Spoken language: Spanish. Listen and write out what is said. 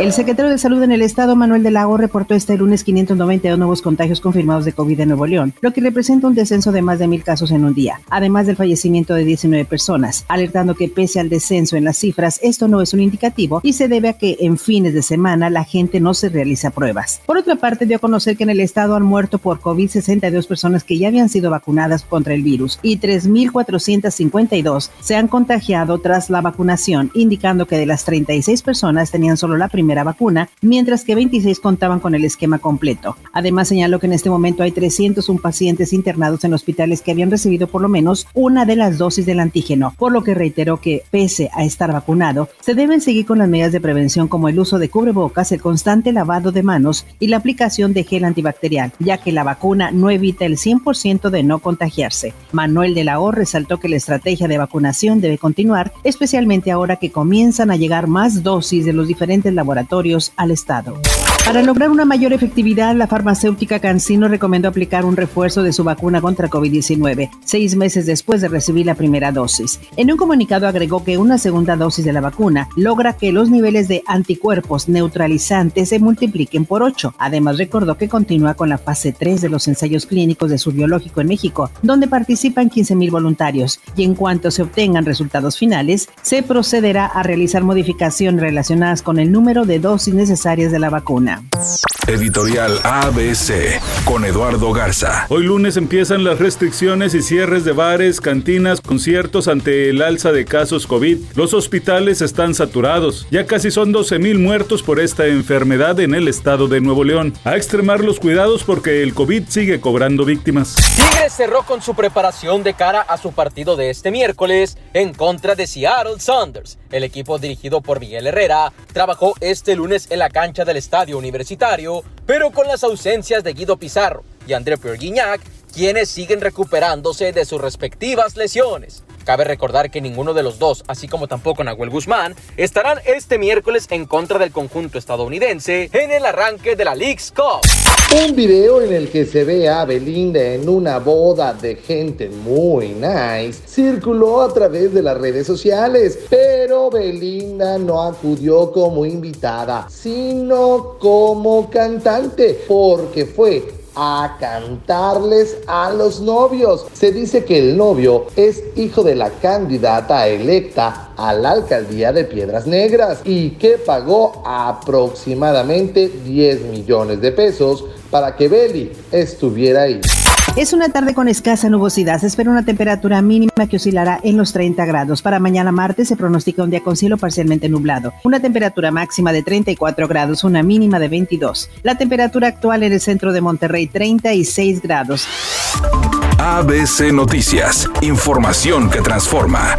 El secretario de Salud en el Estado, Manuel del Lago, reportó este lunes 592 nuevos contagios confirmados de COVID en Nuevo León, lo que representa un descenso de más de mil casos en un día, además del fallecimiento de 19 personas, alertando que pese al descenso en las cifras, esto no es un indicativo y se debe a que en fines de semana la gente no se realiza pruebas. Por otra parte, dio a conocer que en el Estado han muerto por COVID 62 personas que ya habían sido vacunadas contra el virus y 3.452 se han contagiado tras la vacunación, indicando que de las 36 personas tenían solo la primera vacuna, mientras que 26 contaban con el esquema completo. Además, señaló que en este momento hay 301 pacientes internados en hospitales que habían recibido por lo menos una de las dosis del antígeno, por lo que reiteró que, pese a estar vacunado, se deben seguir con las medidas de prevención como el uso de cubrebocas, el constante lavado de manos y la aplicación de gel antibacterial, ya que la vacuna no evita el 100% de no contagiarse. Manuel de la O resaltó que la estrategia de vacunación debe continuar, especialmente ahora que comienzan a llegar más dosis de los diferentes laboratorios al Estado. Para lograr una mayor efectividad, la farmacéutica Cancino recomendó aplicar un refuerzo de su vacuna contra COVID-19, seis meses después de recibir la primera dosis. En un comunicado agregó que una segunda dosis de la vacuna logra que los niveles de anticuerpos neutralizantes se multipliquen por ocho. Además, recordó que continúa con la fase 3 de los ensayos clínicos de su biológico en México, donde participan 15.000 voluntarios, y en cuanto se obtengan resultados finales, se procederá a realizar modificaciones relacionadas con el número de dosis necesarias de la vacuna. now. Editorial ABC con Eduardo Garza. Hoy lunes empiezan las restricciones y cierres de bares, cantinas, conciertos ante el alza de casos COVID. Los hospitales están saturados. Ya casi son 12 mil muertos por esta enfermedad en el estado de Nuevo León. A extremar los cuidados porque el COVID sigue cobrando víctimas. Tigres cerró con su preparación de cara a su partido de este miércoles en contra de Seattle Saunders. El equipo dirigido por Miguel Herrera trabajó este lunes en la cancha del estadio universitario, pero con las ausencias de Guido Pizarro y André Pierre quienes siguen recuperándose de sus respectivas lesiones. Cabe recordar que ninguno de los dos, así como tampoco Nahuel Guzmán, estarán este miércoles en contra del conjunto estadounidense en el arranque de la League's Cup. Un video en el que se ve a Belinda en una boda de gente muy nice circuló a través de las redes sociales, pero Belinda no acudió como invitada, sino como cantante, porque fue a cantarles a los novios. Se dice que el novio es hijo de la candidata electa a la alcaldía de Piedras Negras y que pagó aproximadamente 10 millones de pesos para que Beli estuviera ahí. Es una tarde con escasa nubosidad. Se espera una temperatura mínima que oscilará en los 30 grados. Para mañana martes se pronostica un día con cielo parcialmente nublado. Una temperatura máxima de 34 grados, una mínima de 22. La temperatura actual en el centro de Monterrey 36 grados. ABC Noticias. Información que transforma.